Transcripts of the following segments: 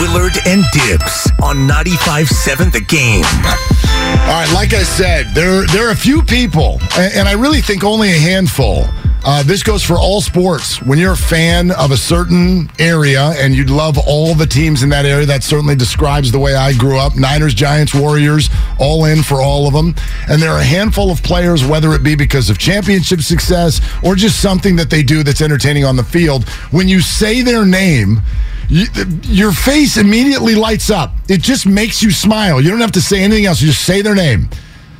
Willard and Dibs on 95.7 The Game. All right, like I said, there there are a few people, and, and I really think only a handful. Uh, this goes for all sports. When you're a fan of a certain area and you'd love all the teams in that area, that certainly describes the way I grew up. Niners, Giants, Warriors, all in for all of them. And there are a handful of players, whether it be because of championship success or just something that they do that's entertaining on the field. When you say their name, you, your face immediately lights up. It just makes you smile. You don't have to say anything else. You just say their name.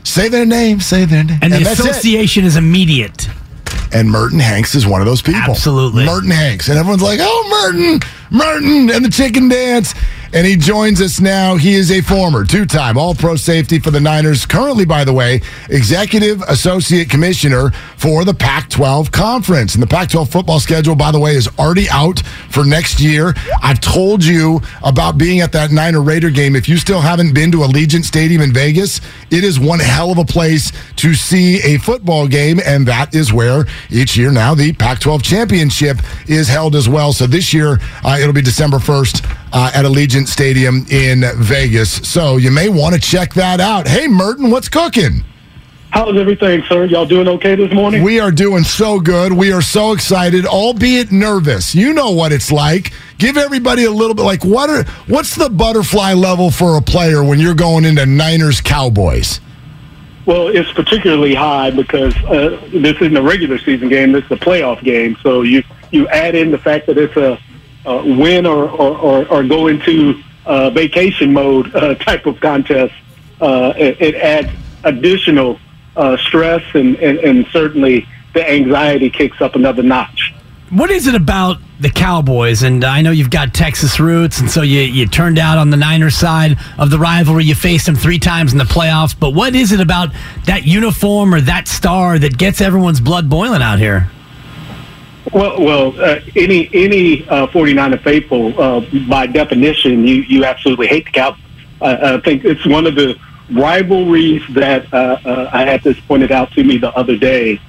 Say their name, say their name. And the association is immediate. And Merton Hanks is one of those people. Absolutely. Merton Hanks. And everyone's like, oh, Merton, Merton, and the chicken dance. And he joins us now. He is a former two time All Pro safety for the Niners. Currently, by the way, Executive Associate Commissioner for the Pac 12 Conference. And the Pac 12 football schedule, by the way, is already out for next year. I've told you about being at that Niner Raider game. If you still haven't been to Allegiant Stadium in Vegas, it is one hell of a place to see a football game. And that is where each year now the Pac 12 championship is held as well. So this year, uh, it'll be December 1st uh, at Allegiant Stadium in Vegas. So you may want to check that out. Hey, Merton, what's cooking? How's everything, sir? Y'all doing okay this morning? We are doing so good. We are so excited, albeit nervous. You know what it's like. Give everybody a little bit like what are what's the butterfly level for a player when you're going into Niners Cowboys? Well, it's particularly high because uh, this isn't a regular season game. This is a playoff game. So you you add in the fact that it's a, a win or, or, or, or go into uh, vacation mode uh, type of contest. Uh, it, it adds additional uh, stress and, and, and certainly the anxiety kicks up another notch. What is it about the Cowboys? And I know you've got Texas roots, and so you, you turned out on the Niners side of the rivalry. You faced them three times in the playoffs. But what is it about that uniform or that star that gets everyone's blood boiling out here? Well, well, uh, any any uh, 49er faithful, uh, by definition, you, you absolutely hate the Cowboys. I think it's one of the rivalries that uh, uh, I had this pointed out to me the other day.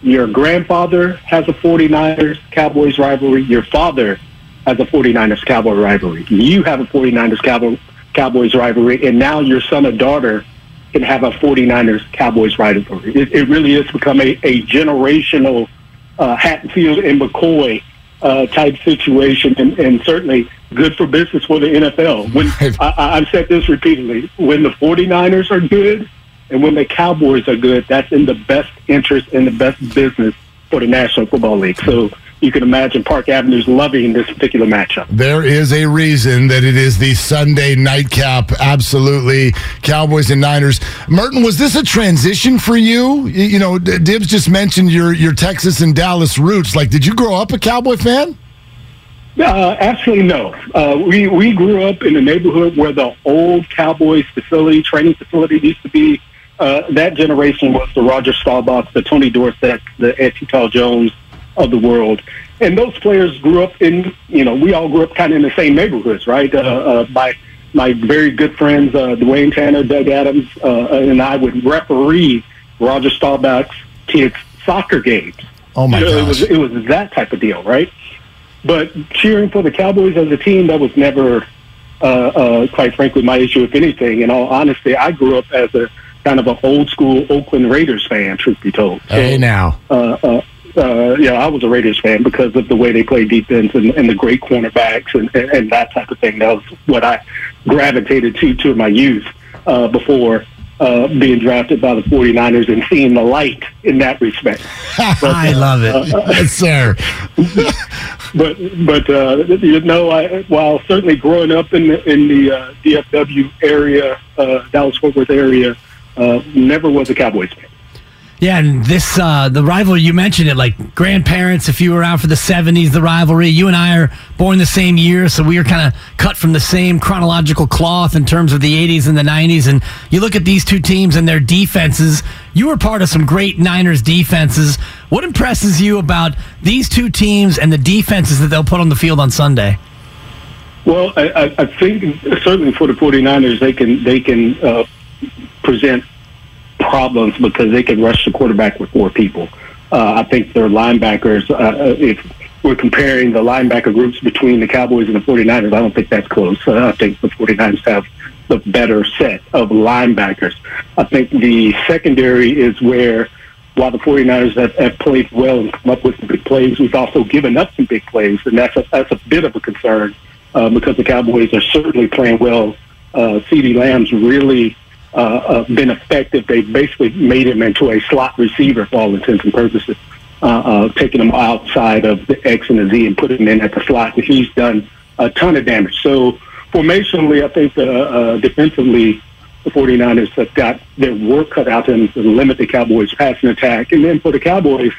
Your grandfather has a 49ers Cowboys rivalry. Your father has a 49ers Cowboy rivalry. You have a 49ers Cowboy, Cowboys rivalry, and now your son or daughter can have a 49ers Cowboys rivalry. It, it really has become a, a generational uh, Hatfield and McCoy uh, type situation, and, and certainly good for business for the NFL. When I, I've said this repeatedly, when the 49ers are good and when the Cowboys are good, that's in the best interest and the best business for the National Football League. So you can imagine Park Avenue's loving this particular matchup. There is a reason that it is the Sunday nightcap. Absolutely. Cowboys and Niners. Merton, was this a transition for you? You know, Dibs just mentioned your, your Texas and Dallas roots. Like, did you grow up a Cowboy fan? Uh, actually, no. Uh, we we grew up in a neighborhood where the old Cowboys facility, training facility, used to be. Uh, that generation was the Roger Staubach, the Tony Dorsett, the Ed Tell Jones of the world, and those players grew up in. You know, we all grew up kind of in the same neighborhoods, right? Uh, uh, my my very good friends, uh, Dwayne Tanner, Doug Adams, uh, and I would referee Roger Staubach's kids' soccer games. Oh my You know, it gosh. was it was that type of deal, right? But cheering for the Cowboys as a team, that was never, uh, uh, quite frankly, my issue, if anything. In all honesty, I grew up as a kind of an old school Oakland Raiders fan, truth be told. So, Hey, now. uh, uh, uh, yeah, I was a Raiders fan because of the way they play defense and, and the great cornerbacks and, and, and that type of thing. That was what I gravitated to to my youth uh, before uh, being drafted by the 49ers and seeing the light in that respect. I love it. yes, sir. but but uh, you know, I, while certainly growing up in the, in the uh, DFW area, uh, Dallas Fort Worth area, uh, never was a Cowboys fan. Yeah, and this uh, the rivalry you mentioned it like grandparents. If you were around for the '70s, the rivalry. You and I are born the same year, so we are kind of cut from the same chronological cloth in terms of the '80s and the '90s. And you look at these two teams and their defenses. You were part of some great Niners defenses. What impresses you about these two teams and the defenses that they'll put on the field on Sunday? Well, I, I think certainly for the 49ers, they can they can uh, present problems because they can rush the quarterback with four people. Uh, I think their linebackers, uh, uh, if we're comparing the linebacker groups between the Cowboys and the 49ers, I don't think that's close. Uh, I think the 49ers have the better set of linebackers. I think the secondary is where, while the 49ers have, have played well and come up with some big plays, we've also given up some big plays, and that's a, that's a bit of a concern uh, because the Cowboys are certainly playing well. Uh, CeeDee Lamb's really uh, uh, been effective. They basically made him into a slot receiver for all intents and purposes, uh, uh, taking him outside of the X and the Z and putting him in at the slot. And he's done a ton of damage. So formationally, I think defensively, the 49ers have got their work cut out to limit the Cowboys' passing attack. And then for the Cowboys,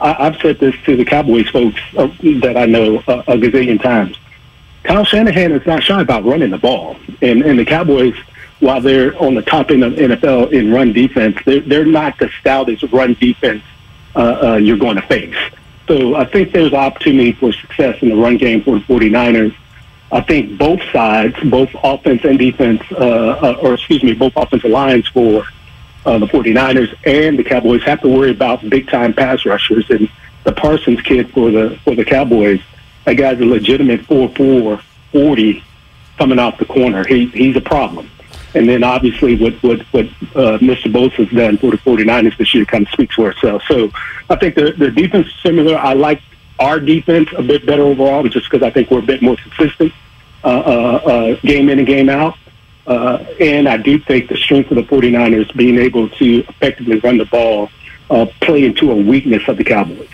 I, I've said this to the Cowboys folks uh, that I know uh, a gazillion times. Kyle Shanahan is not shy about running the ball, and and the Cowboys while they're on the top end of NFL in run defense, they're, they're not the stoutest run defense uh, uh, you're going to face. So I think there's opportunity for success in the run game for the 49ers. I think both sides, both offense and defense, uh, uh, or excuse me, both offensive lines for uh, the 49ers and the Cowboys have to worry about big time pass rushers. And the Parsons kid for the for the Cowboys, that guy's a legitimate 4-4, 40 coming off the corner. He, he's a problem. And then obviously what, what, what uh, Mr. Has done for the 49ers this year kind of speaks for itself. So I think the, the defense is similar. I like our defense a bit better overall just because I think we're a bit more consistent uh, uh, uh, game in and game out. Uh, and I do think the strength of the 49ers being able to effectively run the ball uh, play into a weakness of the Cowboys.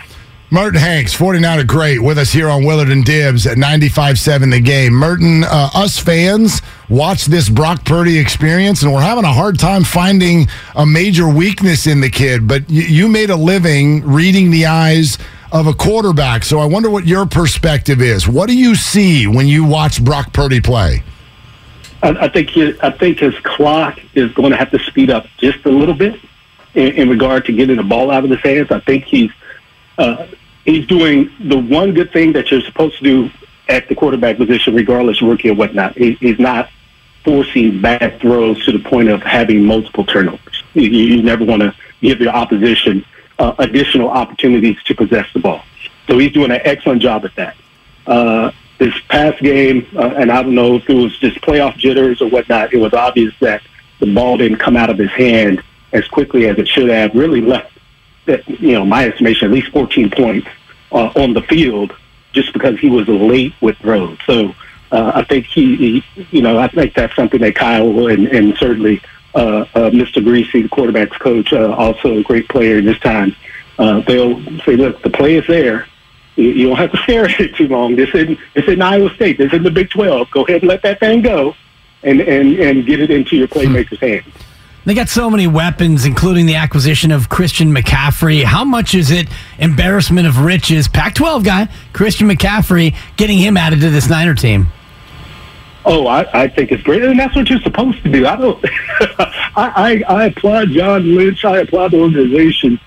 Merton Hanks, 49er great, with us here on Willard and Dibs at 95.7 The Game. Merton, uh, us fans watch this Brock Purdy experience, and we're having a hard time finding a major weakness in the kid. But you, you made a living reading the eyes of a quarterback, so I wonder what your perspective is. What do you see when you watch Brock Purdy play? I, I think his, I think his clock is going to have to speed up just a little bit in, in regard to getting the ball out of his hands. I think he's uh, he's doing the one good thing that you're supposed to do at the quarterback position, regardless rookie or whatnot. He, he's not forcing bad throws to the point of having multiple turnovers. You, you never want to give your opposition uh, additional opportunities to possess the ball. So he's doing an excellent job at that. Uh, this past game, uh, and I don't know if it was just playoff jitters or whatnot, it was obvious that the ball didn't come out of his hand as quickly as it should have. Really left, you know, my estimation, at least 14 points uh, on the field just because he was late with throws. So uh, I think he, he, you know, I think that's something that Kyle and, and certainly uh, uh, Mr. Griese, the quarterback's coach, uh, also a great player in this time. Uh, they'll say, look, the play is there. You, you don't have to stare at it too long. This isn't, this isn't Iowa State. This isn't the Big 12. Go ahead and let that thing go and, and, and get it into your playmaker's hands. They got so many weapons, including the acquisition of Christian McCaffrey. How much is it embarrassment of riches? Pac 12 guy, Christian McCaffrey, getting him added to this Niner team. Oh, I, I think it's great, and that's what you're supposed to do. I don't. I, I, I applaud John Lynch. I applaud the organization.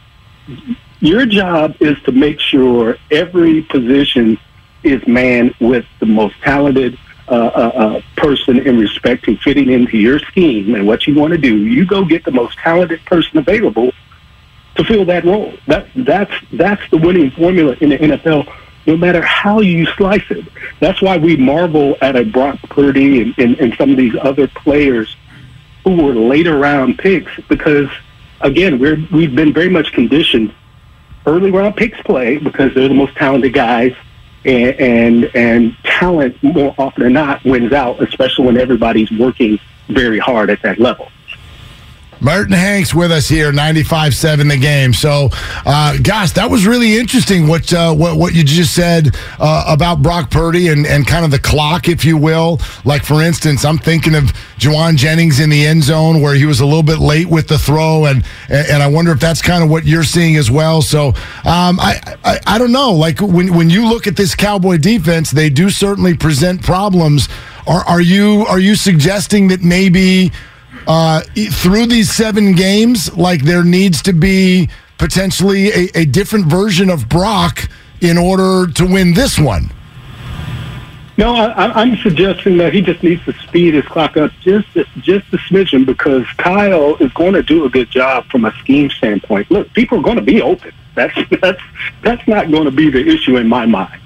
Your job is to make sure every position is manned with the most talented uh, person in respect to fitting into your scheme and what you want to do. You go get the most talented person available to fill that role. That that's that's the winning formula in the NFL. No matter how you slice it, that's why we marvel at a Brock Purdy and, and, and some of these other players who were later round picks because again we're we've been very much conditioned early round picks play because they're the most talented guys and, and and talent more often than not wins out, especially when everybody's working very hard at that level. Merton Hanks with us here, 95-7 the game. So, uh, gosh, that was really interesting what uh, what, what you just said uh, about Brock Purdy and, and kind of the clock, if you will. Like, for instance, I'm thinking of Jauan Jennings in the end zone where he was a little bit late with the throw, and and I wonder if that's kind of what you're seeing as well. So, um, I, I, I don't know. Like, when, when you look at this Cowboy defense, they do certainly present problems. Are, are you are you suggesting that maybe – uh, through these seven games, like there needs to be potentially a, a, different version of Brock in order to win this one. No, I, am suggesting that he just needs to speed his clock up just just a smidgen because Kyle is going to do a good job from a scheme standpoint. Look, people are going to be open. That's that's that's not going to be the issue in my mind.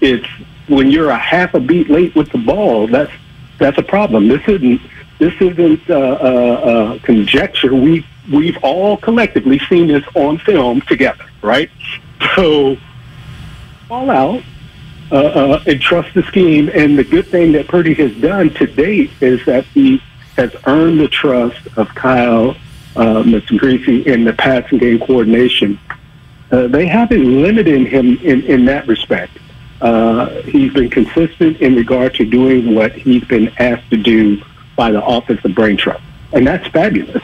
It's when you're a half a beat late with the ball. That's that's a problem. This isn't this isn't uh, uh, uh, conjecture. We we've all collectively seen this on film together, right? So, all out uh, uh, and trust the scheme. And the good thing that Purdy has done to date is that he has earned the trust of Kyle, uh, Mr. Griese, in the passing game coordination. Uh, they haven't limited him in, in that respect. Uh, he's been consistent in regard to doing what he's been asked to do by the offensive brain trust. And that's fabulous.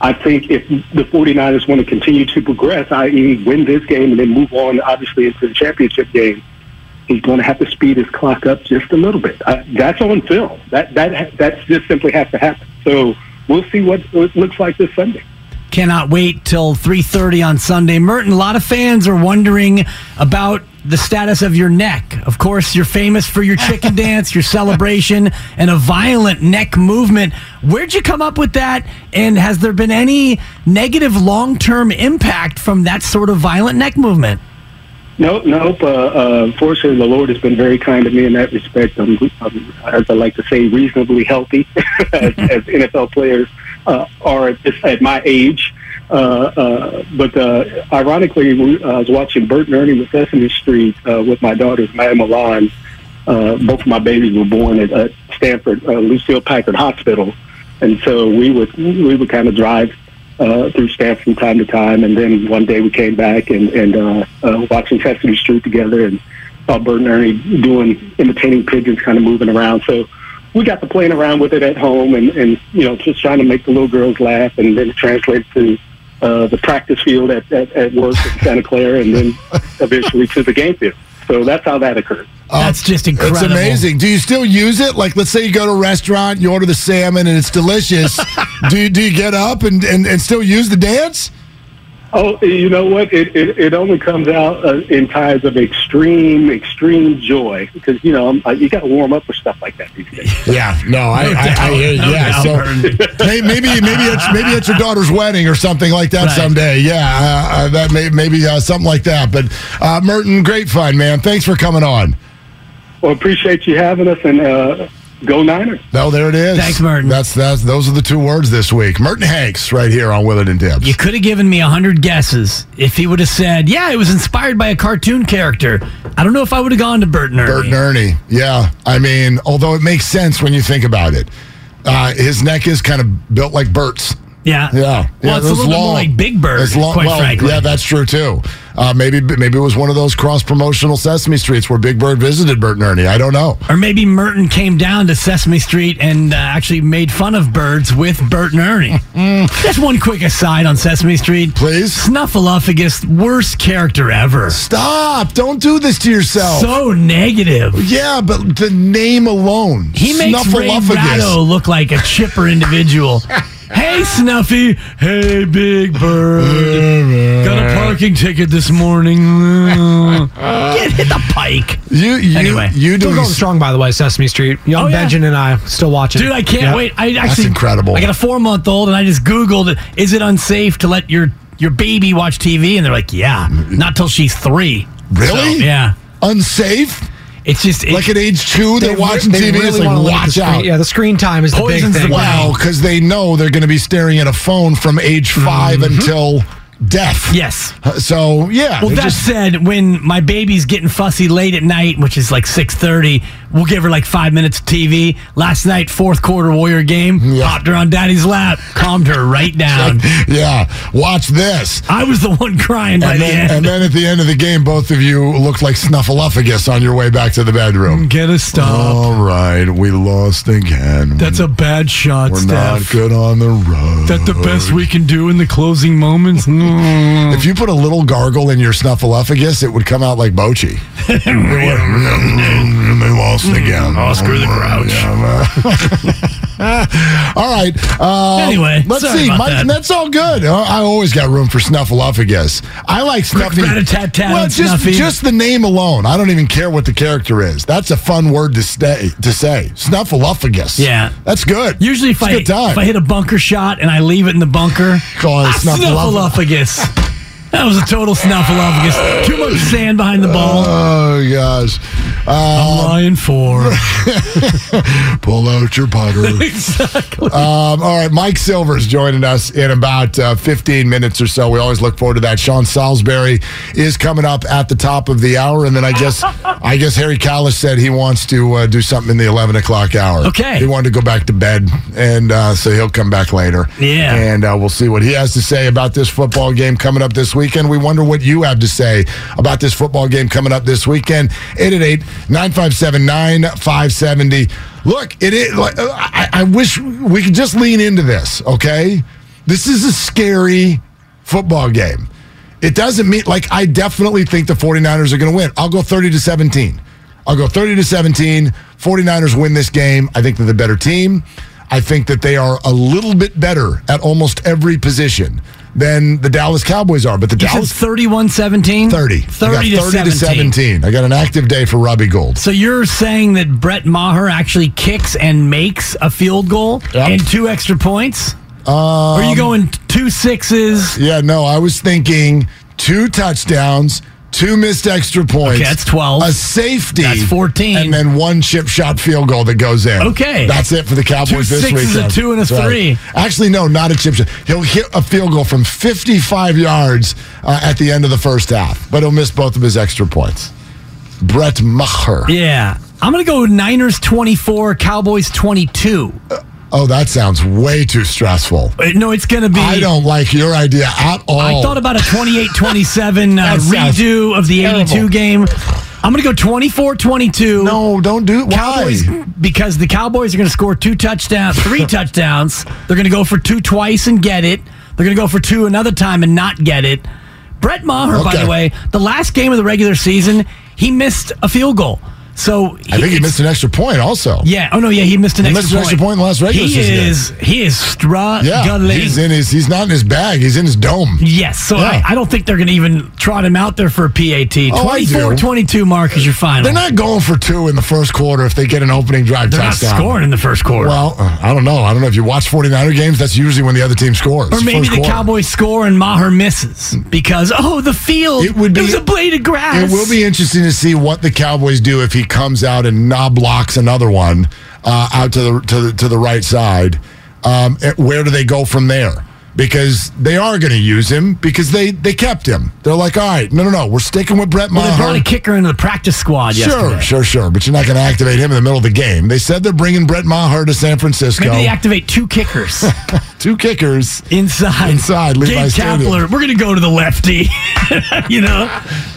I think if the 49ers want to continue to progress, i.e., win this game and then move on, obviously, into the championship game, he's going to have to speed his clock up just a little bit. Uh, that's on film. That that that just simply has to happen. So we'll see what it looks like this Sunday. Cannot wait till 3:30 on Sunday. Merton, a lot of fans are wondering about the status of your neck. Of course, you're famous for your chicken dance, your celebration, and a violent neck movement. Where'd you come up with that? And has there been any negative long term impact from that sort of violent neck movement? No, nope. Uh, uh, fortunately, the Lord has been very kind to me in that respect. I'm, I'm as I like to say, reasonably healthy as, as NFL players uh, are at, this, at my age. Uh, uh, but uh, ironically, I was watching Bert and Ernie with Sesame Street uh, with my daughters, Maya Milan. Uh, both of my babies were born at, at Stanford Lucile Packard Hospital, and so we would we would kind of drive uh, through Stanford from time to time. And then one day we came back and and uh, uh, watching Sesame Street together and saw Bert and Ernie doing imitating pigeons, kind of moving around. So we got to playing around with it at home and and you know just trying to make the little girls laugh, and then translate to uh, the practice field at, at, at work in Santa Clara, and then eventually to the game field. So that's how that occurred. That's just incredible. It's amazing. Do you still use it? Like, let's say you go to a restaurant, you order the salmon, and it's delicious. do you, do you get up and, and, and still use the dance? Oh, you know what? It it, it only comes out uh, in times of extreme, extreme joy because you know uh, you got to warm up for stuff like that these days. Yeah, no, I, no I, I, hear no yeah. So maybe maybe it's, maybe it's your daughter's wedding or something like that right. someday. Yeah, uh, uh, that may, maybe uh, something like that. But uh, Merton, great fun, man. Thanks for coming on. Well, appreciate you having us and Go Niners. No, there it is. Thanks, Merton. That's that's those are the two words this week. Merton Hanks right here on Willard and Dibs. You could have given me a hundred guesses if he would have said, "Yeah, it was inspired by a cartoon character." I don't know if I would have gone to Bert and Ernie. Bert and Ernie. Yeah, I mean, although it makes sense when you think about it. Uh, his neck is kind of built like Bert's. Yeah. Yeah. Well, yeah, it's a little long. bit more like Big Bird, it's long, quite well, frankly. Yeah, that's true too. Uh, maybe maybe it was one of those cross promotional Sesame Streets where Big Bird visited Bert and Ernie. I don't know. Or maybe Merton came down to Sesame Street and uh, actually made fun of birds with Bert and Ernie. Just one quick aside on Sesame Street. Please. Snuffleupagus, worst character ever. Stop. Don't do this to yourself. So negative. Yeah, but the name alone. He makes Ray Ratto look like a chipper individual. Hey, Snuffy. Hey, Big Bird. Got a parking ticket this morning. Get hit the pike. You, you anyway, you still going strong by the way. Sesame Street. Young oh, Benjamin and I still watching. Dude, I can't yep. wait. I actually That's incredible. I got a four month old, and I just googled, "Is it unsafe to let your your baby watch TV?" And they're like, "Yeah, not till she's three. Really? So, yeah. Unsafe? It's just it, like at age two, they're they watching they TV. Really it's like watch the out. Yeah, the screen time is the big thing. Well, because they know they're going to be staring at a phone from age 5 mm-hmm. until death. Yes. Uh, So yeah. Well, that just- said, when my baby's getting fussy late at night, which is like six thirty, we'll give her like five minutes of TV. Last night, fourth quarter Warrior game, Yeah. popped her on Daddy's lap, calmed her right down. yeah. Watch this. I was the one crying by And the then, end. and then at the end of the game, both of you looked like snuffleupagus on your way back to the bedroom. Get a stop. All right, we lost again. That's a bad shot, We're Steph. not good on the road. That the best we can do in the closing moments? Mm. If you put a little gargle in your snuffleupagus, it would come out like Bochy. they lost again. Oscar the Grouch. all right. Uh, Anyway, let's see. that. That's all good. Uh, I always got room for snuffleupagus. I like snuffy. well, just just the name alone. I don't even care what the character is. That's a fun word to stay to say. Snuffleupagus. Yeah. that's good. Usually, if It's a I, good time. if I hit a bunker shot and I leave it in the bunker, Call it snuffleupagus. That was a total snuffleupagus. Too much sand behind the ball. Oh gosh. I'm Uh, lying for. pull out your putter. exactly. Um, all right, Mike Silver's joining us in about uh, 15 minutes or so. We always look forward to that. Sean Salisbury is coming up at the top of the hour, and then I guess I guess Harry Callis said he wants to uh, do something in the 11 o'clock hour. Okay. he wanted to go back to bed, and uh, so he'll come back later. Yeah. and uh, we'll see what he has to say about this football game coming up this weekend. We wonder what you have to say about this football game coming up this weekend. 888 957 9570. Look, it is. I, I wish we could just lean into this, okay? This is a scary football game. It doesn't mean, like, I definitely think the 49ers are going to win. I'll go 30 to 17. I'll go 30 to 17. 49ers win this game. I think they're the better team. I think that they are a little bit better at almost every position than the Dallas Cowboys are. But the You Dallas 31 17? 30. I 30, to, 30 17. to 17. I got an active day for Robbie Gould. So you're saying that Brett Maher actually kicks and makes a field goal Yep. Um, and two extra points? are you going two sixes? Yeah, no, I was thinking two touchdowns, two missed extra points. Okay, that's 12. A safety. That's 14. And then one chip shot field goal that goes in. Okay. That's it for the Cowboys Two this sixes, a weekend. two, and a right. three. Actually, no, not a chip shot. He'll hit a field goal from 55 yards uh, at the end of the first half, but he'll miss both of his extra points. Brett Maher. Yeah. I'm going to go Niners 24, Cowboys 22. Oh, that sounds way too stressful. Uh, No, it's going to be. I don't like your idea at all. I thought about a 28 27 uh, redo of the 82 game. I'm going to go 24 22. No, don't do it. Why? Cowboys because the Cowboys are going to score two touchdowns, three touchdowns. They're going to go for two twice and get it. They're going to go for two another time and not get it. Brett Maher, by the way, the last game of the regular season, he missed a field goal. So I think he missed an extra point also. Yeah. Oh no. Yeah. He missed an He extra missed an point. extra point in the last regular he season game. is. He is struggling. Yeah, he's in his. He's not in his bag. He's in his dome. Yes, so Yeah. I, I don't think they're going to even trot him out there for a PAT. Oh, 24 22 mark is your final. They're not going for two in the first quarter if they get an opening drive They're not scoring in the first quarter. Well, uh, I don't know. I don't know if you watch 49er games. That's usually when the other team scores. or maybe the quarter. Cowboys score and Maher misses because, oh, the field. It would be- it was a blade of grass. It will be interesting to see what the Cowboys do if he comes out and knob blocks another one uh, out to the to the to the right side. Um, where do they go from there? Because they are going to use him because they they kept him. They're like, all right, no, no, no, we're sticking with Brett Well, they brought Maher. a kicker into the practice squad Sure, yesterday. sure, sure. But you're not going to activate him in the middle of the game. They said they're bringing Brett Maher to San Francisco. Maybe they activate two kickers Two kickers. inside. Inside Levi Kapler, we're going to go to the lefty. you know,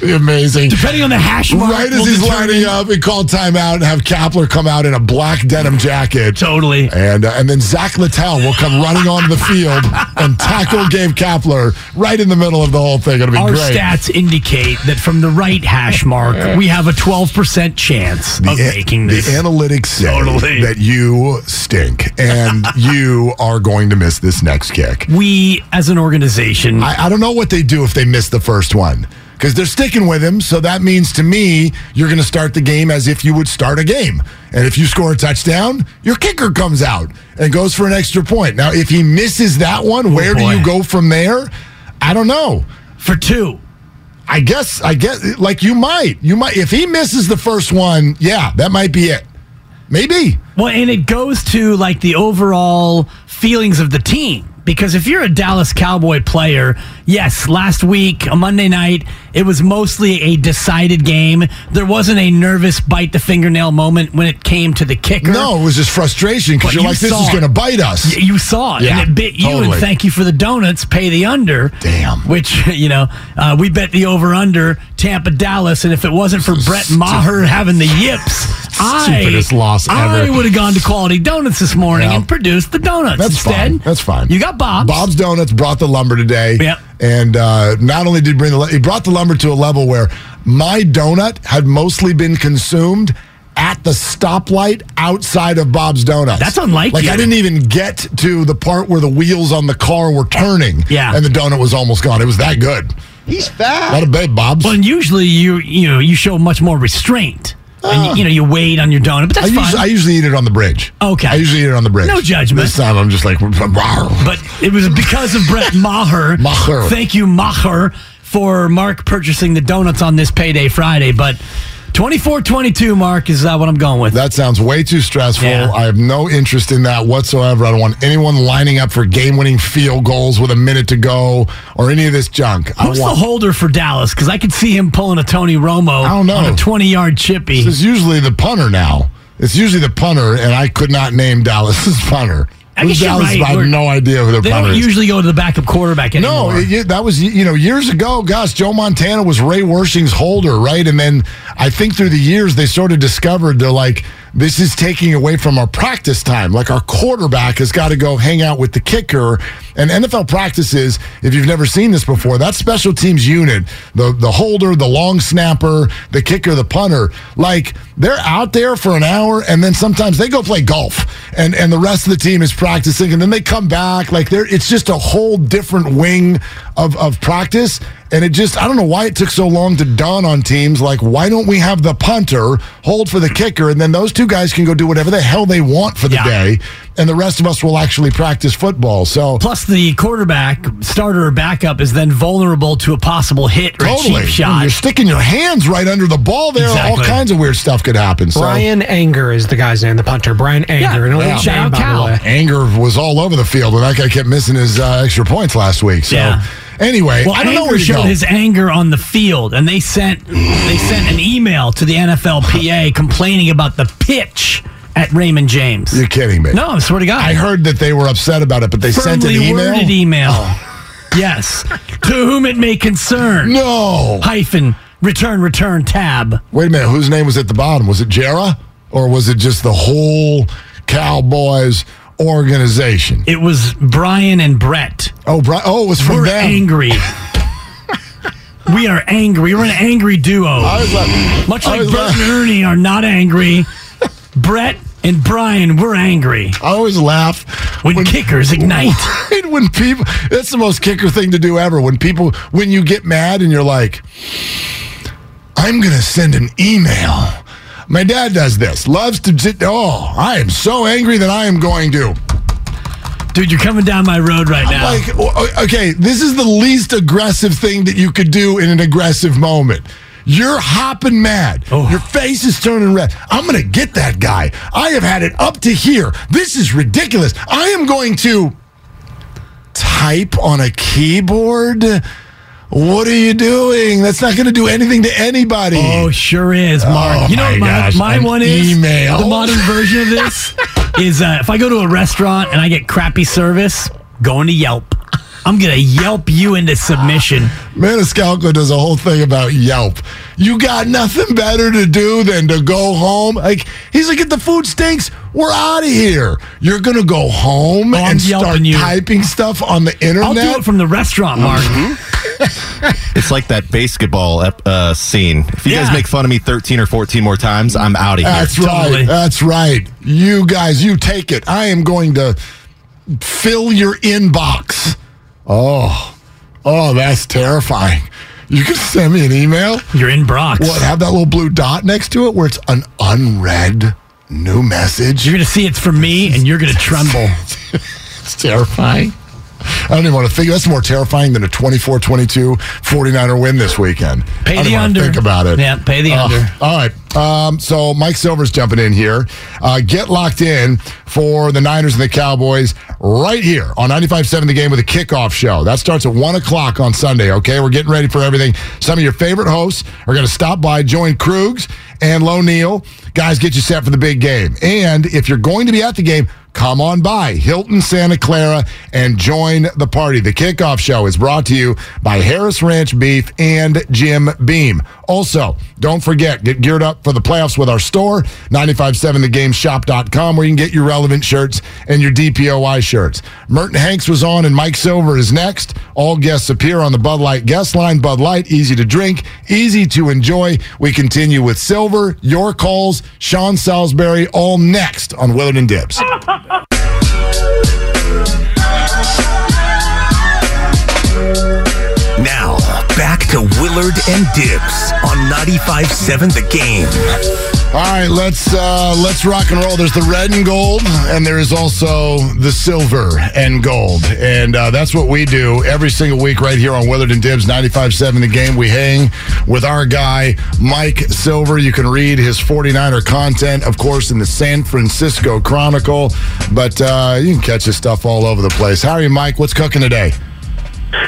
Amazing. depending on the hash mark. Right as we'll he's determine- lining up and called timeout and have Kapler come out in a black denim jacket. Totally. And, uh, and then Zach Littell will come running onto the field and tackle Gabe Kapler right in the middle of the whole thing. It'll be Our great. stats indicate that from the right hash mark, we have a 12% chance of the, making the analytics say Totally. that you stink and you are going to miss this next kick. we, as an organization, I, I don't know what they do if they miss the first one because they're sticking with him. So that means to me, you're going to start the game as if you would start a game. And if you score a touchdown, your kicker comes out and goes for an extra point. Now, if he misses that one, oh, where do you go from there? I don't know. for two. I guess, I guess, like you might, you might, if he misses the first one, yeah, that might be it. Maybe. Well, and it goes to like the overall feelings of the team because if you're a Dallas Cowboy player, yes, last week, a Monday night, it was mostly a decided game. There wasn't a nervous bite the fingernail moment when it came to the kicker. No, it was just frustration because you're you like, this is going to bite us. Y- You saw it, Yeah, and it bit you. totally. And thank you for the donuts. Pay the under. Damn. Which you know, uh, we bet the over under Tampa Dallas, and if it wasn't for Brett Maher having the yips, I loss I would have gone to Quality Donuts this morning Yeah. and produced the donuts That's instead. fine. That's fine. You got Bob's. Bob's Donuts brought the lumber today. Yep. And uh, not only did he bring the, he brought the lumber to a level where my donut had mostly been consumed at the stoplight outside of Bob's Donuts. That's unlike Like you. I didn't even get to the part where the wheels on the car were turning. Yeah. And the donut was almost gone. It was that good. He's fat. Not a bit, Bob's. Well, and usually you you know you show much more restraint, and you, you know you wait on your donut, but I that's fine. usually, I usually eat it on the bridge. Okay. I usually eat it on the bridge. No judgment. This time I'm just like, But it was because of Brett Maher. Maher. Thank you, Maher, for Mark purchasing the donuts on this payday Friday. But 24 22, Mark, is that what I'm going with. That sounds way too stressful. Yeah. I have no interest in that whatsoever. I don't want anyone lining up for game winning field goals with a minute to go or any of this junk. Who's I want the holder for Dallas? Because I could see him pulling a Tony Romo I don't know. on a 20 yard chippy. It's usually the punter now. It's usually the punter, and I could not name Dallas's punter. I guess Dallas? right. I have no idea who their They don't is. usually go to the backup quarterback No, anymore. it- it- that was you know years ago. Gosh, Joe Montana was Ray Wersching's holder, right? And then I think through the years they sort of discovered they're like, this is taking away from our practice time. Like our quarterback has got to go hang out with the kicker. And NFL practices, if you've never seen this before, that special teams unit, the the holder, the long snapper, the kicker, the punter, like they're out there for an hour, and then sometimes they go play golf, and and the rest of the team is practicing, and then they come back. Like they're it's just a whole different wing of of practice. And it just, I don't know why it took so long to dawn on teams. Like, why don't we have the punter hold for the kicker? And then those two guys can go do whatever the hell they want for the Yeah. day. And the rest of us will actually practice football. So, Plus, the quarterback, starter or backup, is then vulnerable to a possible hit or a totally. cheap shot. You're sticking your hands right under the ball there. All kinds of weird stuff could happen. So, Brian Anger is the guy's name, the punter. Brian Anger. Yeah. An elite Yeah. name, Shout out Cal. anger was all over the field, and that guy kept missing his uh, extra points last week. So, Yeah. Anyway, Well, I don't know where showed his anger on the field, and they sent they sent an email to the NFLPA complaining about the pitch at Raymond James. You're kidding me. No, I swear to God. I heard that they were upset about it, but they sent an email. worded email. Yes, to whom it may concern. No. Hyphen return return tab. Wait a minute. Whose name was at the bottom? Was it Jerry? Or was it just the whole Cowboys organization? It was Brian and Brett. Oh, Bri- oh, it was from We're them. angry. we are angry. We're an angry duo. I was like, Much like Bert like- and Ernie are not angry. Brett and Brian, we're angry. I always laugh When, kickers ignite. Right, when people that's the most kicker thing to do ever when people when you get mad and you're like i'm gonna send an email my dad does this loves to sit oh i am so angry that i am going to Dude, you're coming down my road right now. like okay this is the least aggressive thing that you could do in an aggressive moment you're hopping mad. Oh. Your face is turning red. I'm going to get that guy. I have had it up to here. This is ridiculous. I am going to type on a keyboard? What are you doing? That's not going to do anything to anybody. Oh, sure is, Mark. Oh, you know my what my, gosh, my one is? email. The modern version of this is uh, if I go to a restaurant and I get crappy service, going to Yelp. I'm going to Yelp you into submission. Maniscalco does a whole thing about Yelp. You got nothing better to do than to go home. Like he's like, if the food stinks, we're out of here. You're gonna go home Oh, and start you. typing stuff on the internet. I'll do it from the restaurant, Mark. It's like that basketball ep- uh, scene. If you Yeah. guys make fun of me 13 or 14 more times, I'm out of here. That's Totally. right. That's right. You guys, you take it. I am going to fill your inbox. Oh, oh, that's terrifying. You can send me an email. You're in Brox. What? Have that little blue dot next to it where it's an unread new message. You're going to see it's from me and you're going to tremble. It's terrifying. I don't even want to think. That's more terrifying than a 24-22 49er win this weekend. Pay I don't the under. Think about it. Yeah, pay the Oh, under. All right. Um, so Mike Silver's jumping in here. Uh, get locked in for the Niners and the Cowboys right here on 95.7 The Game with a kickoff show. That starts at 1 o'clock on Sunday, okay? We're getting ready for everything. Some of your favorite hosts are going to stop by, join Krugs and Low Neal. Guys, get you set for the big game. And if you're going to be at the game, come on by Hilton Santa Clara and join the party. The kickoff show is brought to you by Harris Ranch Beef and Jim Beam. Also, don't forget, get geared up for the playoffs with our store, 957thegameshop.com, where you can get your relevant shirts and your DPOY shirts. Merton Hanks was on and Mike Silver is next. All guests appear on the Bud Light guest line. Bud Light, easy to drink, easy to enjoy. We continue with Silver, your calls, Sean Salisbury, all next on Willard and Dibs. To Willard and Dibs on 95.7 The Game. All right, let's uh, let's rock and roll. There's the red and gold, and there is also the silver and gold, and uh, that's what we do every single week right here on Willard and Dibs 95.7 The Game. We hang with our guy Mike Silver. You can read his 49er content, of course, in the San Francisco Chronicle, but uh, you can catch his stuff all over the place. How are you, Mike? What's cooking today?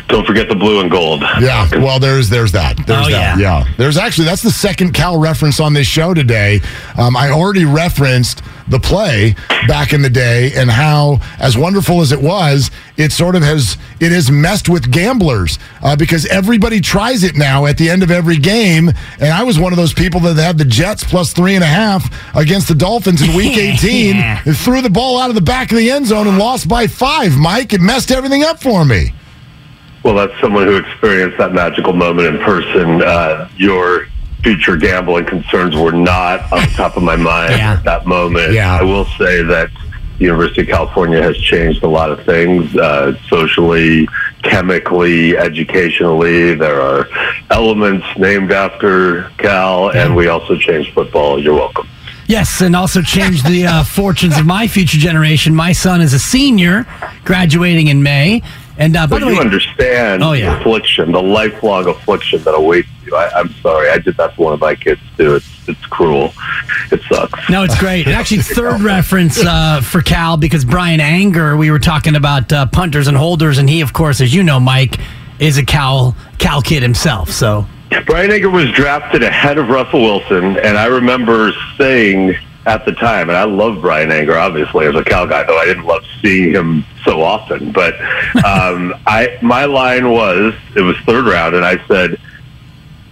Don't forget the blue and gold. Yeah, well, there's there's that. There's Oh, that. Yeah. There's actually that's the second Cal reference on this show today. Um, I already referenced the play back in the day and how, as wonderful as it was, it sort of has it has messed with gamblers uh, because everybody tries it now at the end of every game. And I was one of those people that had the Jets plus three and a half against the Dolphins in Week 18. Yeah. and threw the ball out of the back of the end zone and lost by five. Mike, it messed everything up for me. Well, that's someone who experienced that magical moment in person. Uh, your future gambling concerns were not on the top of my mind Yeah. at that moment. Yeah. I will say that the University of California has changed a lot of things uh, socially, chemically, educationally. There are elements named after Cal, and we also changed football. You're welcome. Yes, and also changed the uh, fortunes of my future generation. My son is a senior, graduating in May. And uh, by But the way, you understand Oh, yeah. the affliction, the lifelong affliction that awaits you. I, I'm sorry, I did that to one of my kids too. It's it's cruel. It sucks. No, it's great. And actually, third reference uh, for Cal because Brian Anger, we were talking about uh, punters and holders, and he, of course, as you know, Mike, is a Cal Cal kid himself. So Brian Anger was drafted ahead of Russell Wilson, and I remember saying at the time, and I love Brian Anger, obviously, as a Cal guy, though I didn't love seeing him so often. But um, I, my line was, it was third round, and I said,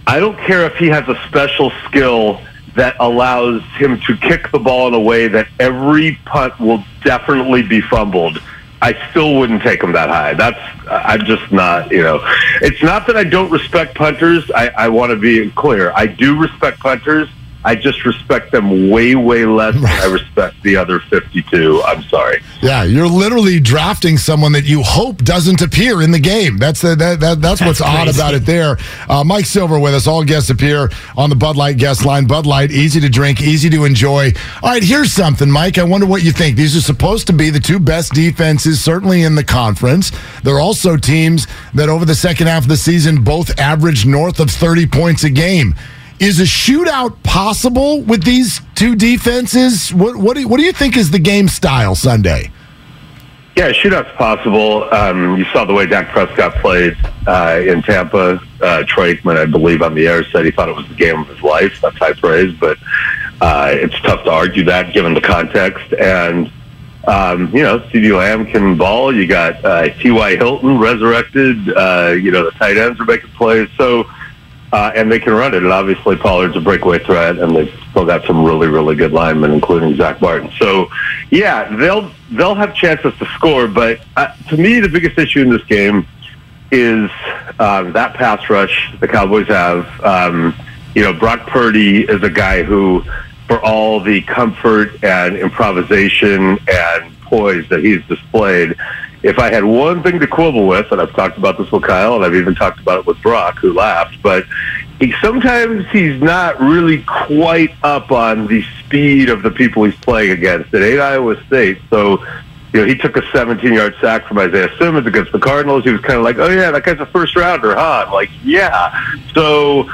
I don't care if he has a special skill that allows him to kick the ball in a way that every punt will definitely be fumbled. I still wouldn't take him that high. That's I'm just not, you know. It's not that I don't respect punters. I, I want to be clear. I do respect punters. I just respect them way, way less than I respect the other 52. I'm sorry. Yeah, you're literally drafting someone that you hope doesn't appear in the game. That's the, that, that that's what's odd about it. There, uh, Mike Silver with us. All guests appear on the Bud Light guest line. Bud Light, easy to drink, easy to enjoy. All right, here's something, Mike. I wonder what you think. These are supposed to be the two best defenses, certainly in the conference. They're also teams that over the second half of the season both averaged north of 30 points a game. Is a shootout possible with these two defenses? What what do, what do you think is the game style Sunday? Yeah, shootout's possible. Um, you saw the way Dak Prescott played uh, in Tampa. Uh, Troy Aikman, I believe, on the air said he thought it was the game of his life. That's high praise, but uh, it's tough to argue that given the context. And um, you know, CeeDee Lamb can ball. You got uh, T.Y. Hilton resurrected. Uh, you know, the tight ends are making plays. So, uh, and they can run it. And obviously, Pollard's a breakaway threat, and they've still got some really, really good linemen, including Zach Martin. So, yeah, they'll they'll have chances to score. But uh, to me, the biggest issue in this game is um, that pass rush the Cowboys have. Um, you know, Brock Purdy is a guy who, for all the comfort and improvisation and poise that he's displayed, if I had one thing to quibble with, and I've talked about this with Kyle, and I've even talked about it with Brock, who laughed, but he sometimes he's not really quite up on the speed of the people he's playing against. It ain't Iowa State, so you know, he took a 17-yard sack from Isaiah Simmons against the Cardinals. He was kind of like, "Oh yeah, that guy's a first rounder, huh?" I'm like, "Yeah." So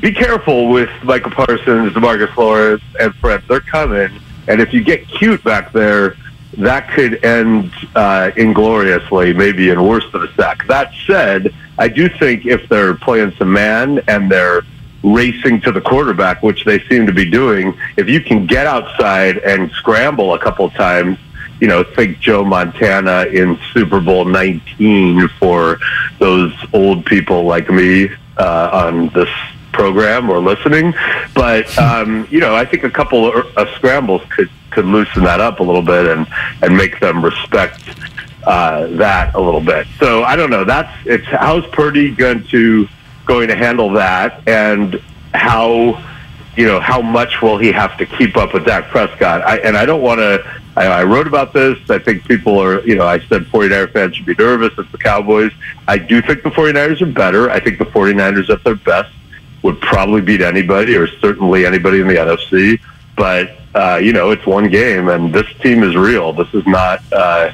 be careful with Micah Parsons, Demarcus Lawrence, and Fred. They're coming, and if you get cute back there, that could end uh, ingloriously, maybe in worse than a sack. That said, I do think if they're playing some man and they're racing to the quarterback, which they seem to be doing, if you can get outside and scramble a couple times, you know, think Joe Montana in Super Bowl 19 for those old people like me uh, on this program or listening. But um, you know, I think a couple of, scrambles could could loosen that up a little bit and and make them respect uh, that a little bit. So I don't know. That's it's how's Purdy going to going to handle that and how you know how much will he have to keep up with Dak Prescott? I, and I don't want to. I, I wrote about this. I think people are, you know, I said 49er fans should be nervous. It's the Cowboys. I do think the 49ers are better. I think the 49ers at their best would probably beat anybody or certainly anybody in the NFC. But, uh, you know, it's one game and this team is real. This is not, uh,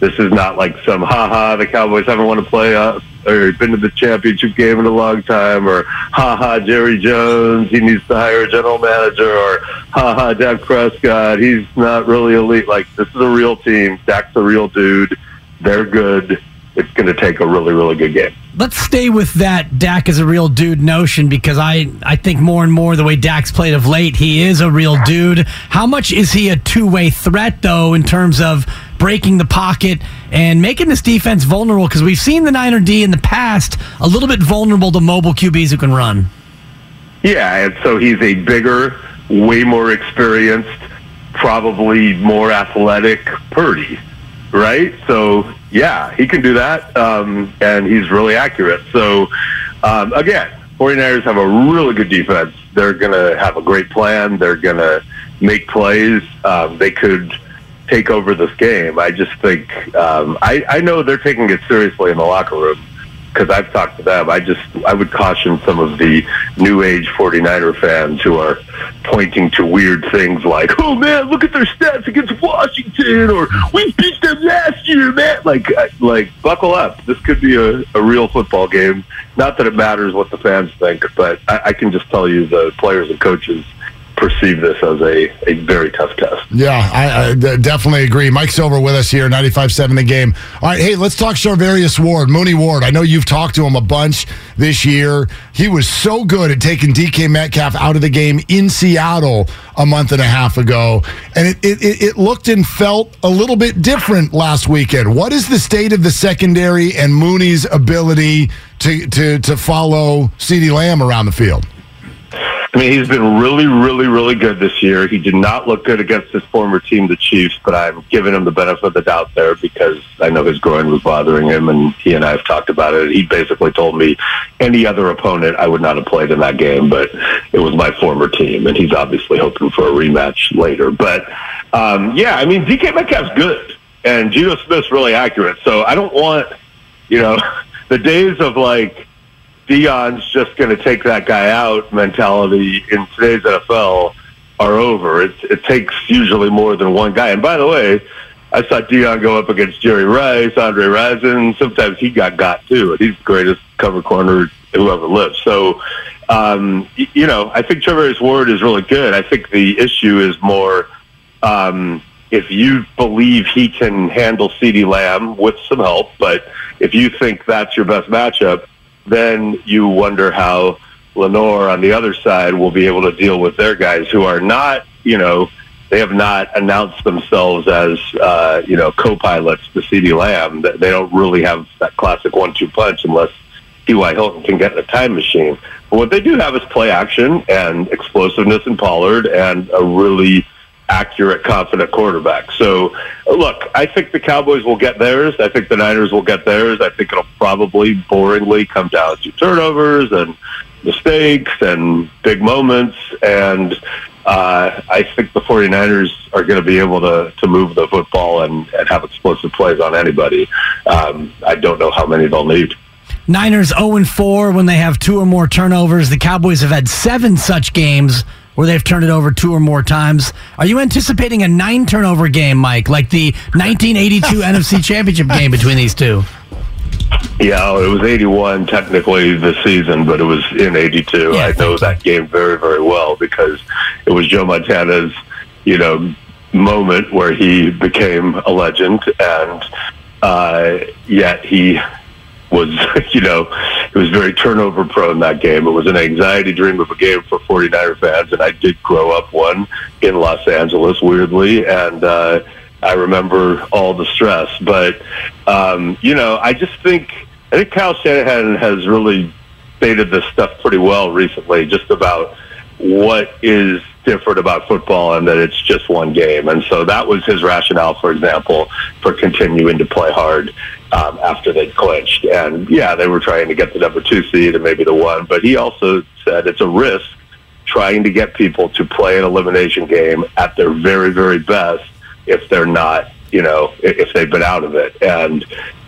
this is not like some ha ha. The Cowboys haven't won a playoff or been to the championship game in a long time, or ha ha. Jerry Jones he needs to hire a general manager, or ha ha. Dak Prescott he's not really elite. Like this is a real team. Dak's a real dude. They're good. It's going to take a really really good game let's stay with that Dak is a real dude notion because I, I think more and more the way Dak's played of late, he is a real dude. How much is he a two way threat, though, in terms of breaking the pocket and making this defense vulnerable? Because we've seen the Niner D in the past a little bit vulnerable to mobile QBs who can run. Yeah, and so he's a bigger, way more experienced, probably more athletic Purdy right? So yeah, he can do that, um, and he's really accurate. So um, again, 49ers have a really good defense. They're going to have a great plan. They're going to make plays. Um, they could take over this game. I just think um, I, I know they're taking it seriously in the locker room because I've talked to them. I just I would caution some of the new age 49er fans who are pointing to weird things like, "Oh man, look at their stats against Washington," or "We beat them last year, man." Like like buckle up. This could be a, a real football game. Not that it matters what the fans think, but I, I can just tell you the players and coaches perceive this as a, a very tough test. Yeah, I, I definitely agree. Mike Silver with us here, 95.7 The Game. All right, hey, let's talk Charvarius Ward, Mooney Ward. I know you've talked to him a bunch this year. He was so good at taking DK Metcalf out of the game in Seattle a month and a half ago, and it, it, it looked and felt a little bit different last weekend. What is the state of the secondary and Mooney's ability to, to, to follow CeeDee Lamb around the field? I mean, he's been really, really, really good this year. He did not look good against his former team, the Chiefs, but I'm giving him the benefit of the doubt there because I know his groin was bothering him, and he and I have talked about it. He basically told me any other opponent I would not have played in that game, but it was my former team, and he's obviously hoping for a rematch later. But um, yeah, I mean, DK Metcalf's good, and Geno Smith's really accurate. So I don't want, you know, the days of like Deion's just going to take that guy out mentality in today's NFL are over. It, it takes usually more than one guy. And by the way, I saw Deion go up against Jerry Rice, Andre Rison. Sometimes he got got too, he's the greatest cover corner who ever lived. So, um, you know, I think Charvarius Ward is really good. I think the issue is more um, if you believe he can handle CeeDee Lamb with some help, but if you think that's your best matchup, then you wonder how Lenoir on the other side will be able to deal with their guys who are not, you know, they have not announced themselves as, uh, you know, co-pilots to CeeDee Lamb. They don't really have that classic one-two punch unless T.Y. Hilton can get in a time machine. But what they do have is play action and explosiveness in Pollard and a really – accurate, confident quarterback. So, look, I think the Cowboys will get theirs. I think the Niners will get theirs. I think it'll probably boringly come down to turnovers and mistakes and big moments. And uh, I think the 49ers are going to be able to, to move the football and, and have explosive plays on anybody. Um, I don't know how many they'll need. Niners 0 4 when they have two or more turnovers. The Cowboys have had seven such games where they've turned it over two or more times. Are you anticipating a nine turnover game, Mike, like the 1982 NFC Championship game between these two? Yeah, it was 81 technically this season, but it was in 82. Yeah, I know that game very, very well because it was Joe Montana's, you know, moment where he became a legend, and uh, yet he was, you know, it was very turnover prone that game. It was an anxiety dream of a game for 49er fans, and I did grow up one in Los Angeles, weirdly, and uh, I remember all the stress. But, um, you know, I just think, I think Kyle Shanahan has really stated this stuff pretty well recently, just about what is different about football and that it's just one game. And so that was his rationale, for example, for continuing to play hard um, after they clinched. And yeah, they were trying to get the number two seed and maybe the one, but he also said it's a risk trying to get people to play an elimination game at their very, very best if they're not, you know, if they've been out of it. And,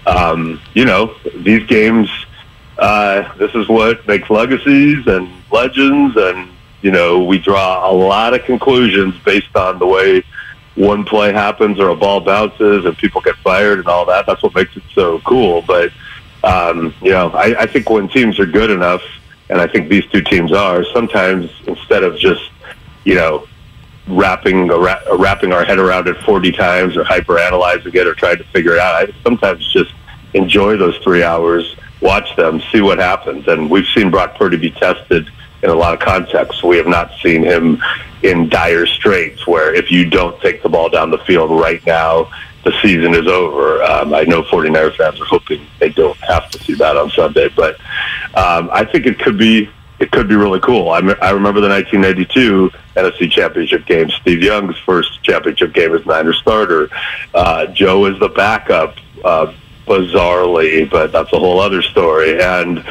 um, you know, these games, uh, this is what makes legacies and legends and you know, we draw a lot of conclusions based on the way one play happens or a ball bounces and people get fired and all that. That's what makes it so cool. But, um, you know, I, I think when teams are good enough, and I think these two teams are, sometimes instead of just, you know, wrapping wrapping our head around it 40 times or hyper analyzing it or trying to figure it out, I sometimes just enjoy those three hours, watch them, see what happens. And we've seen Brock Purdy be tested – in a lot of contexts. We have not seen him in dire straits where if you don't take the ball down the field right now, the season is over. Um, I know 49er fans are hoping they don't have to see that on Sunday, but um, I think it could be it could be really cool. I, me- I remember the 1992 NFC Championship game. Steve Young's first championship game as Niner starter. Uh, Joe is the backup, uh, bizarrely, but that's a whole other story. And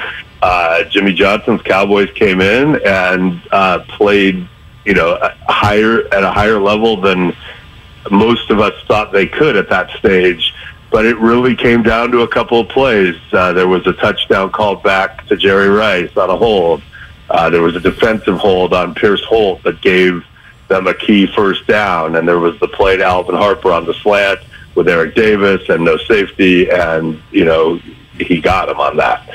uh, Jimmy Johnson's Cowboys came in and uh, played, you know, higher at a higher level than most of us thought they could at that stage. But it really came down to a couple of plays. Uh, there was a touchdown called back to Jerry Rice on a hold. Uh, there was a defensive hold on Pierce Holt that gave them a key first down, and there was the play to Alvin Harper on the slant with Eric Davis and no safety, and you know he got him on that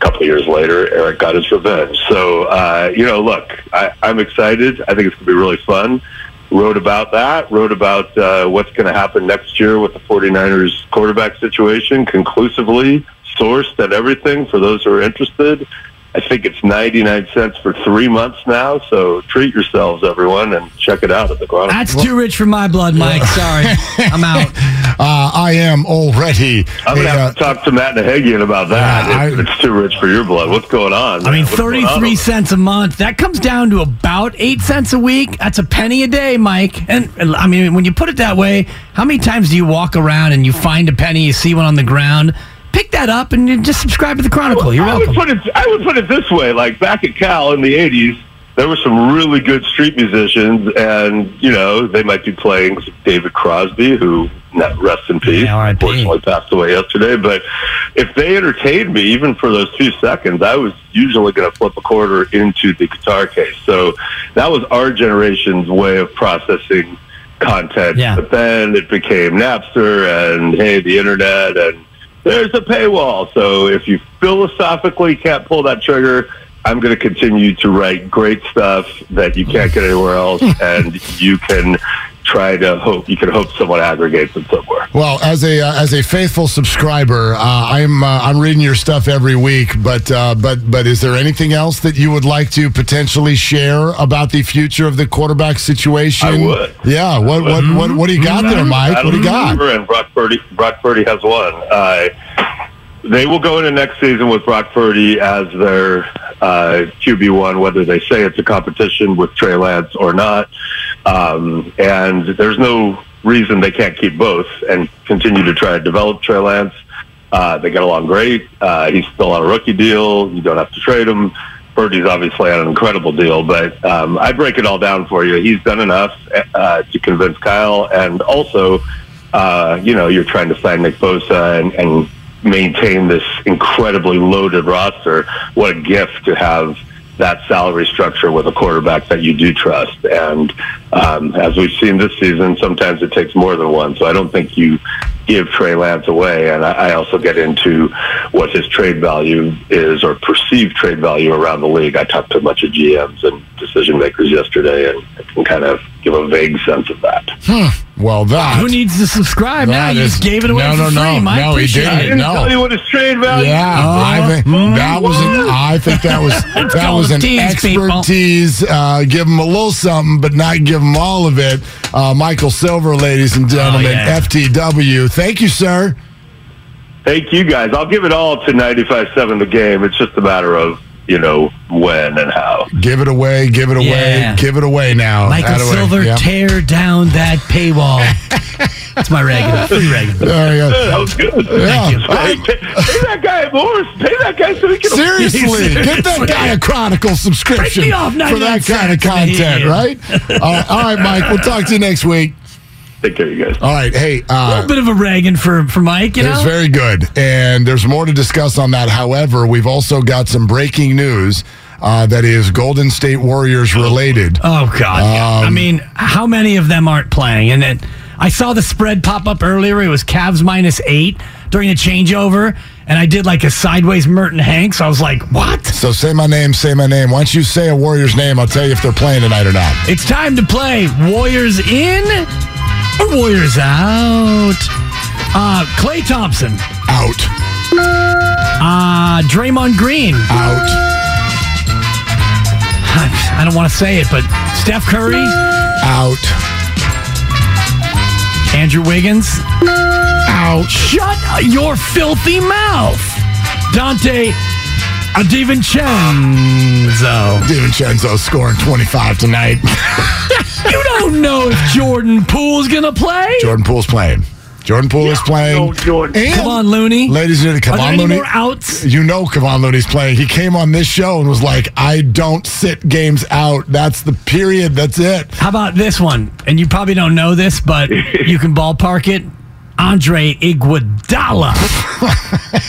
couple of years later, Eric got his revenge. So, uh, you know, look, I, I'm excited. I think it's going to be really fun. Wrote about that, wrote about uh, what's going to happen next year with the 49ers quarterback situation, conclusively sourced and everything for those who are interested. I think it's 99 cents for three months now. So treat yourselves, everyone, and check it out at the Chronicle. That's too rich for my blood, Mike. Sorry. I'm out. Uh, I am already. I'm going to have to talk to Matt Nahagian about that. Yeah, if I- it's too rich for your blood. What's going on? I mean. What's 33 cents a month. That comes down to about 8 cents a week. That's a penny a day, Mike. And and, I mean, when you put it that way, how many times do you walk around and you find a penny, you see one on the ground? Pick that up and just subscribe to the Chronicle. You're I welcome. would put it. I would put it this way: like back at Cal in the '80s, there were some really good street musicians, and you know they might be playing David Crosby, who rest in peace, Yeah, unfortunately passed away yesterday. But if they entertained me, even for those few seconds, I was usually going to flip a quarter into the guitar case. So that was our generation's way of processing content. Yeah. But then it became Napster and hey, the internet and there's a paywall. So if you philosophically can't pull that trigger, I'm going to continue to write great stuff that you can't get anywhere else, and you can try to hope you can hope someone aggregates it somewhere. Well, as a uh, as a faithful subscriber, uh, I'm uh, I'm reading your stuff every week. But uh, but but is there anything else that you would like to potentially share about the future of the quarterback situation? I would. Yeah. What what what, what do you got there, Mike? What do you got? And Brock Purdy, Brock Purdy has one. Uh, they will go into next season with Brock Purdy as their uh, QB one, whether they say it's a competition with Trey Lance or not. Um, and there's no reason they can't keep both and continue to try to develop Trey Lance. Uh, they get along great. Uh, he's still on a rookie deal. You don't have to trade him. Purdy's obviously on an incredible deal, but um, I break it all down for you. He's done enough uh, to convince Kyle, and also, uh, you know, you're trying to sign Nick Bosa and, and maintain this incredibly loaded roster. What a gift to have that salary structure with a quarterback that you do trust. And um, as we've seen this season, sometimes it takes more than one. So I don't think you give Trey Lance away. And I, I also get into what his trade value is or perceived trade value around the league. I talked to a bunch of GMs and decision makers yesterday and can kind of give a vague sense of that. Well, that. Who needs to subscribe now? That You is- just gave it away no, for no, free. no, Mike. no, he didn't. it. didn't No. tell you what his trade value Yeah, I think that was an, I think that was that was an tease, expertise. Uh, give him a little something, but not give him all of it. Uh, Michael Silver, ladies and gentlemen, Oh, yeah. FTW. Thank you, sir. Thank you guys. I'll give it all to 95-7 the game. It's just a matter of, you know, when and how. Give it away. Give it away. Yeah. Give it away now. Michael That. Silver, Yep. tear down that paywall. That's my ragged. Free ragged. There you go. That was good. Yeah. you. Hey, pay, pay that guy more. Pay that guy so he can. Seriously, get that guy a Chronicle subscription me off for that kind of content, right? all right? All right, Mike. We'll talk to you next week. Take care, you guys. All right. Hey, A uh, little bit of a ragging for, for Mike, you It was very good. And there's more to discuss on that. However, we've also got some breaking news uh, that is Golden State Warriors related. Oh God! Um, I mean, how many of them aren't playing? And then I saw the spread pop up earlier. It was Cavs minus eight during the changeover, and I did like a sideways Merton Hanks. I was like, "What?" So say my name, say my name. Once you say a Warriors name, I'll tell you if they're playing tonight or not. It's time to play Warriors in or Warriors out. Uh, Klay Thompson, Out. uh, Draymond Green. Out. I don't want to say it, but Steph Curry, Out. Andrew Wiggins. Out. Shut your filthy mouth, Donte DiVincenzo. DiVincenzo scoring 25 tonight. You don't know if Jordan Poole's gonna play. Jordan Poole's playing. Jordan Poole is playing. And, Come on, Looney. ladies and gentlemen, Kevon any Looney. outs? You know Kevon Looney's playing. He came on this show and was like, I don't sit games out. That's the period. That's it. How about this one? And you probably don't know this, but you can ballpark it. Andre Iguodala.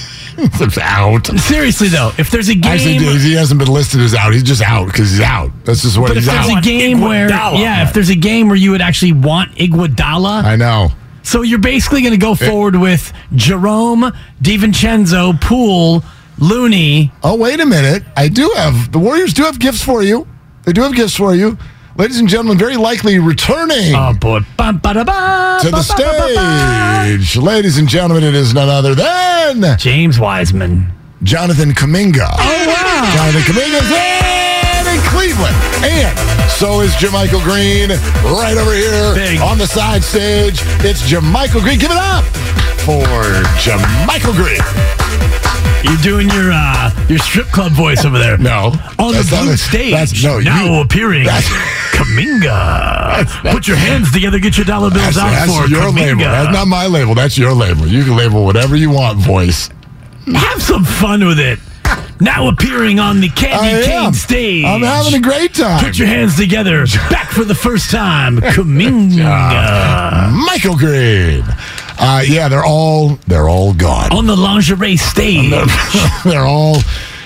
It's out. Seriously though, if there's a game, Actually, he hasn't been listed as out. He's just out because he's out. That's just what but if he's there's out. a game where, Iguodala. yeah, if there's a game where you would actually want Iguodala, I know. so you're basically going to go forward with Jerome, DiVincenzo, Poole, Looney. Oh, wait a minute. I do have the Warriors do have gifts for you. They do have gifts for you. Ladies and gentlemen, very likely returning Oh boy, Bum, to the stage. Ladies and gentlemen, it is none other than James Wiseman. Jonathan Kuminga. Oh wow! Jonathan Kuminga's in, in Cleveland. And so is JaMychal Green right over here Big. on the side stage. It's JaMychal Green. Give it up for JaMychal Green. You're doing your uh, your strip club voice over there. No. On the that's blue it. stage, That's, no, now you, appearing, that's- Kuminga. Put your hands together, get your dollar bills That's, out that's for your Kuminga. label. That's not my label. That's your label. You can label whatever you want, voice. Have some fun with it. Now appearing on the Candy Cane stage. I'm having a great time. Put your hands together. Back for the first time. Kuminga. Michael Green. Uh, yeah, they're all they're all gone. on the lingerie stage. they're all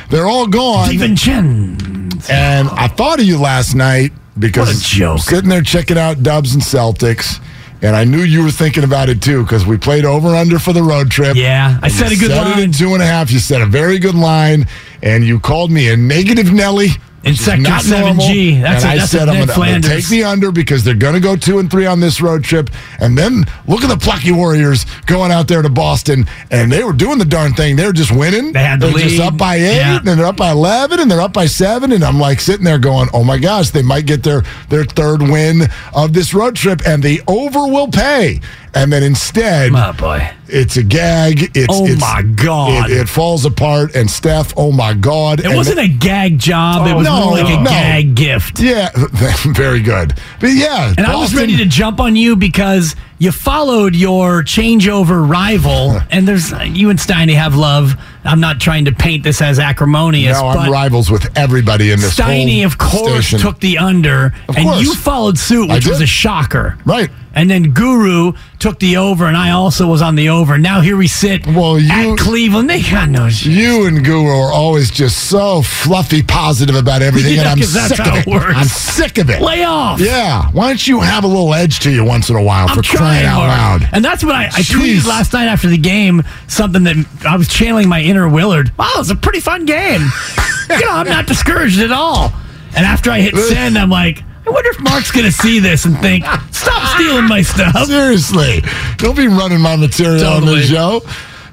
they're all gone. DiVincenzo. And I thought of you last night because What a joke. sitting there checking out Dubs and Celtics, and I knew you were thinking about it too because we played over under for the road trip. Yeah, I said a good said it line. in two and a half. You said a very good line, and you called me a negative Nelly. In Sector not 7G. normal. That's and a- I that's a said I'm going to take the under because they're going to go two and three on this road trip. And then look at the plucky Warriors going out there to Boston, and they were doing the darn thing. They were just winning. They had the They're just lead. up by eight, Yeah. and they're up by eleven, and they're up by seven. And I'm like sitting there going, "Oh my gosh, they might get their their third win of this road trip, and the over will pay." And then instead, Oh boy. it's a gag. It's Oh it's, my God. It, it falls apart, and Steph, oh my God, It and wasn't a gag job. it Oh, was no, more like a no. gag gift. yeah, very good. But yeah, And I was ready to jump on you because you followed your changeover rival, and there's you and Steiny have love. I'm not trying to paint this as acrimonious, No, I'm rivals with everybody in this. Steiny, of course, station. took the under, Of and course. you followed suit, which was a shocker. right. And then Guru took the over, and I also was on the over. Now here we sit Well, you- at Cleveland. They got no shit. You and Guru are always just so fluffy positive about everything, and I'm sick of it. works. I'm sick of it. Lay off. Yeah, why don't you have a little edge to you once in a while I'm for crying out hard. loud? And that's what I, I tweeted last night after the game. Something that I was channeling my inner Willard. Wow, it was a pretty fun game. you know, I'm not discouraged at all. And after I hit send, I'm like, I wonder if Mark's going to see this and think, stop stealing my stuff. Seriously, don't be running my material on the show.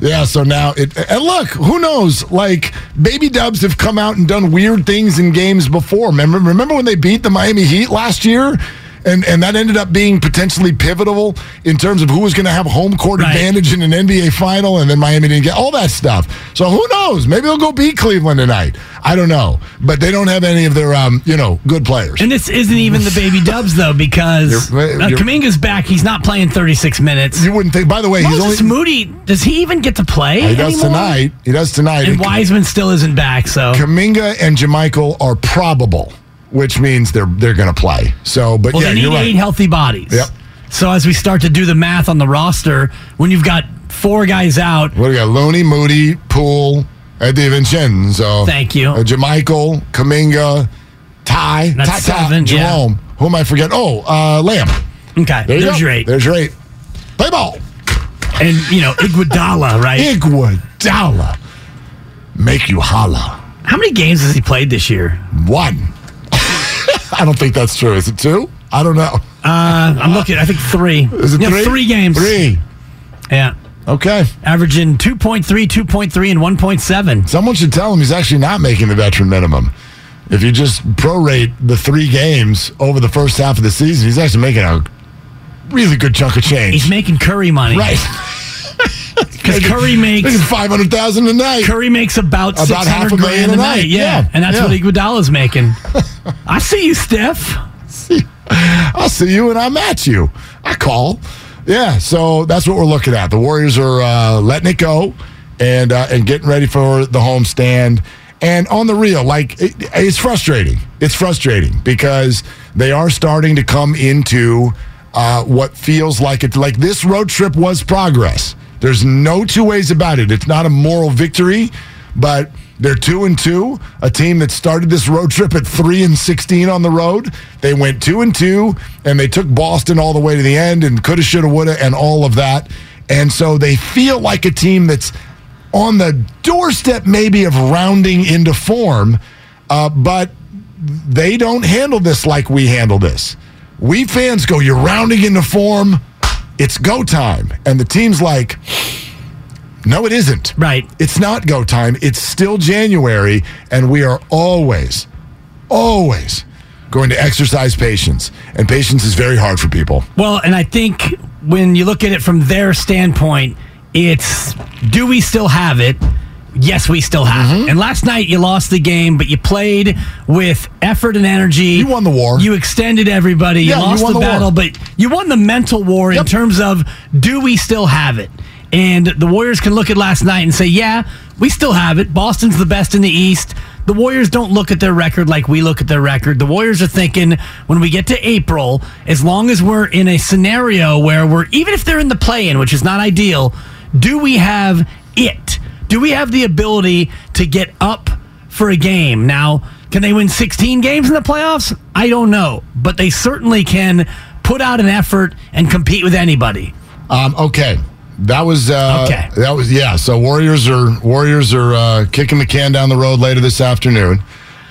Yeah, so now it and look, who knows? Like baby dubs have come out and done weird things in games before. Remember, remember when they beat the Miami Heat last year? And, and that ended up being potentially pivotal in terms of who was going to have home court Right. advantage in an NBA final, and then Miami didn't get all that stuff. So who knows? Maybe they'll go beat Cleveland tonight. I don't know, but they don't have any of their um, you know good players. And this isn't even the baby dubs, though, because You're- uh, you're- Kuminga's back. He's not playing 36 minutes. you wouldn't think. By the way, he's Moses only Moody, does he even get to play? he does anymore? tonight. He does tonight. And Wiseman still isn't back, so. Kuminga and JaMychal are probable, which means they're they're going to play. So, but Well, yeah, they need you're right. eight healthy bodies. Yep. So as we start to do the math on the roster, when you've got four guys out, what do we got? Looney, Moody, Poole, DiVincenzo. Thank you. Uh, JaMychal, Kuminga, Ty, That's Ty, Ty, seven, yeah. Jerome. Who am I forgetting? Oh, uh, Lamb. okay, There you there's go. your eight. There's your eight. Play ball. and you know Iguodala, right? Iguodala. Make you holla. How many games has he played this year? One. I don't think that's true. Is it two? I don't know. Uh, I'm looking. I think three. Is it Yeah, three? Three games. Three. Yeah, Okay. averaging 2.3, 2.3, and 1.7. Someone should tell him he's actually not making the veteran minimum. If you just prorate the three games over the first half of the season, he's actually making a really good chunk of change. He's making Curry money, right. Because Curry makes five hundred thousand a night. Curry makes about, About 600 half a million grand a a night. night. Yeah, Yeah, and that's yeah. what Iguodala's making. I see you, Steph. I'll see you and I match you. I call. Yeah, so that's what we're looking at. The Warriors are uh, letting it go and uh, and getting ready for the homestand. And on the real, like it, it's frustrating. It's frustrating because they are starting to come into uh, what feels like it. Like this road trip was progress. There's no two ways about it. It's not a moral victory, but they're two and two. A team that started this road trip at three and sixteen on the road. They went two and two, and they took Boston all the way to the end, and coulda, shoulda, woulda, and all of that. And so they feel like a team that's on the doorstep, maybe of rounding into form, uh, but they don't handle this like we handle this. We fans go, "You're rounding into form." It's go time, and the team's like. No, it isn't. Right. It's not go time. It's still January, and we are always, always going to exercise patience. And patience is very hard for people. Well, and I think when you look at it from their standpoint, it's do we still have it? Yes, we still have Mm-hmm. it. And last night you lost the game, but you played with effort and energy. You won the war. You extended everybody. Yeah, you you lost won the, the war. battle, but you won the mental war Yep. in terms of do we still have it? And the Warriors can look at last night and say, yeah, we still have it. Boston's the best in the East. The Warriors don't look at their record like we look at their record. The Warriors are thinking when we get to April, as long as we're in a scenario where we're, even if they're in the play in, which is not ideal, do we have it? Do we have the ability to get up for a game? Now, can they win 16 games in the playoffs? I don't know. But they certainly can put out an effort and compete with anybody. Um, okay. That was uh, Okay. That was yeah. So Warriors are Warriors are uh, kicking the can down the road later this afternoon.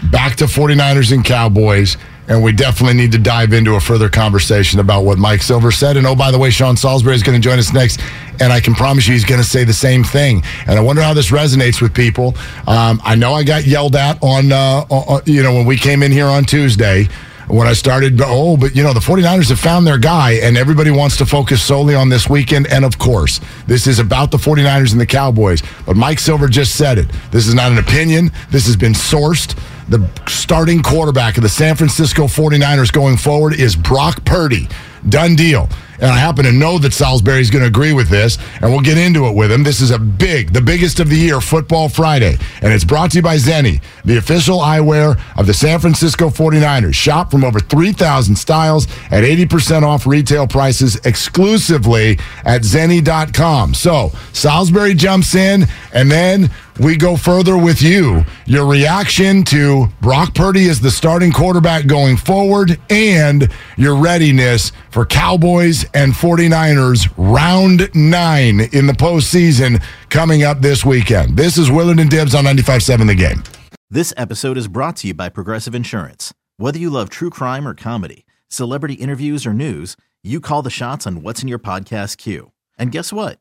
Back to 49ers and Cowboys. And we definitely need to dive into a further conversation about what Mike Silver said. And oh, by the way, Sean Salisbury is going to join us next. And I can promise you he's going to say the same thing. And I wonder how this resonates with people. Um, I know I got yelled at on, uh, on, you know, when we came in here on Tuesday when I started, oh, but you know, the 49ers have found their guy, and everybody wants to focus solely on this weekend. And of course, this is about the 49ers and the Cowboys. But Mike Silver just said it. This is not an opinion, this has been sourced. The starting quarterback of the San Francisco 49ers going forward is Brock Purdy. Done deal. And I happen to know that Salisbury's going to agree with this, and we'll get into it with him. This is a big, the biggest of the year, Football Friday. And it's brought to you by Zenni, the official eyewear of the San Francisco 49ers. Shop from over 3,000 styles at 80% off retail prices exclusively at Zenni.com. So Salisbury jumps in, and then we go further with you. Your reaction to Brock Purdy as the starting quarterback going forward and your readiness for Cowboys and 49ers round nine in the postseason coming up this weekend. This is Willard and Dibs on 95.7 The Game. This episode is brought to you by Progressive Insurance. Whether you love true crime or comedy, celebrity interviews or news, you call the shots on what's in your podcast queue. And guess what?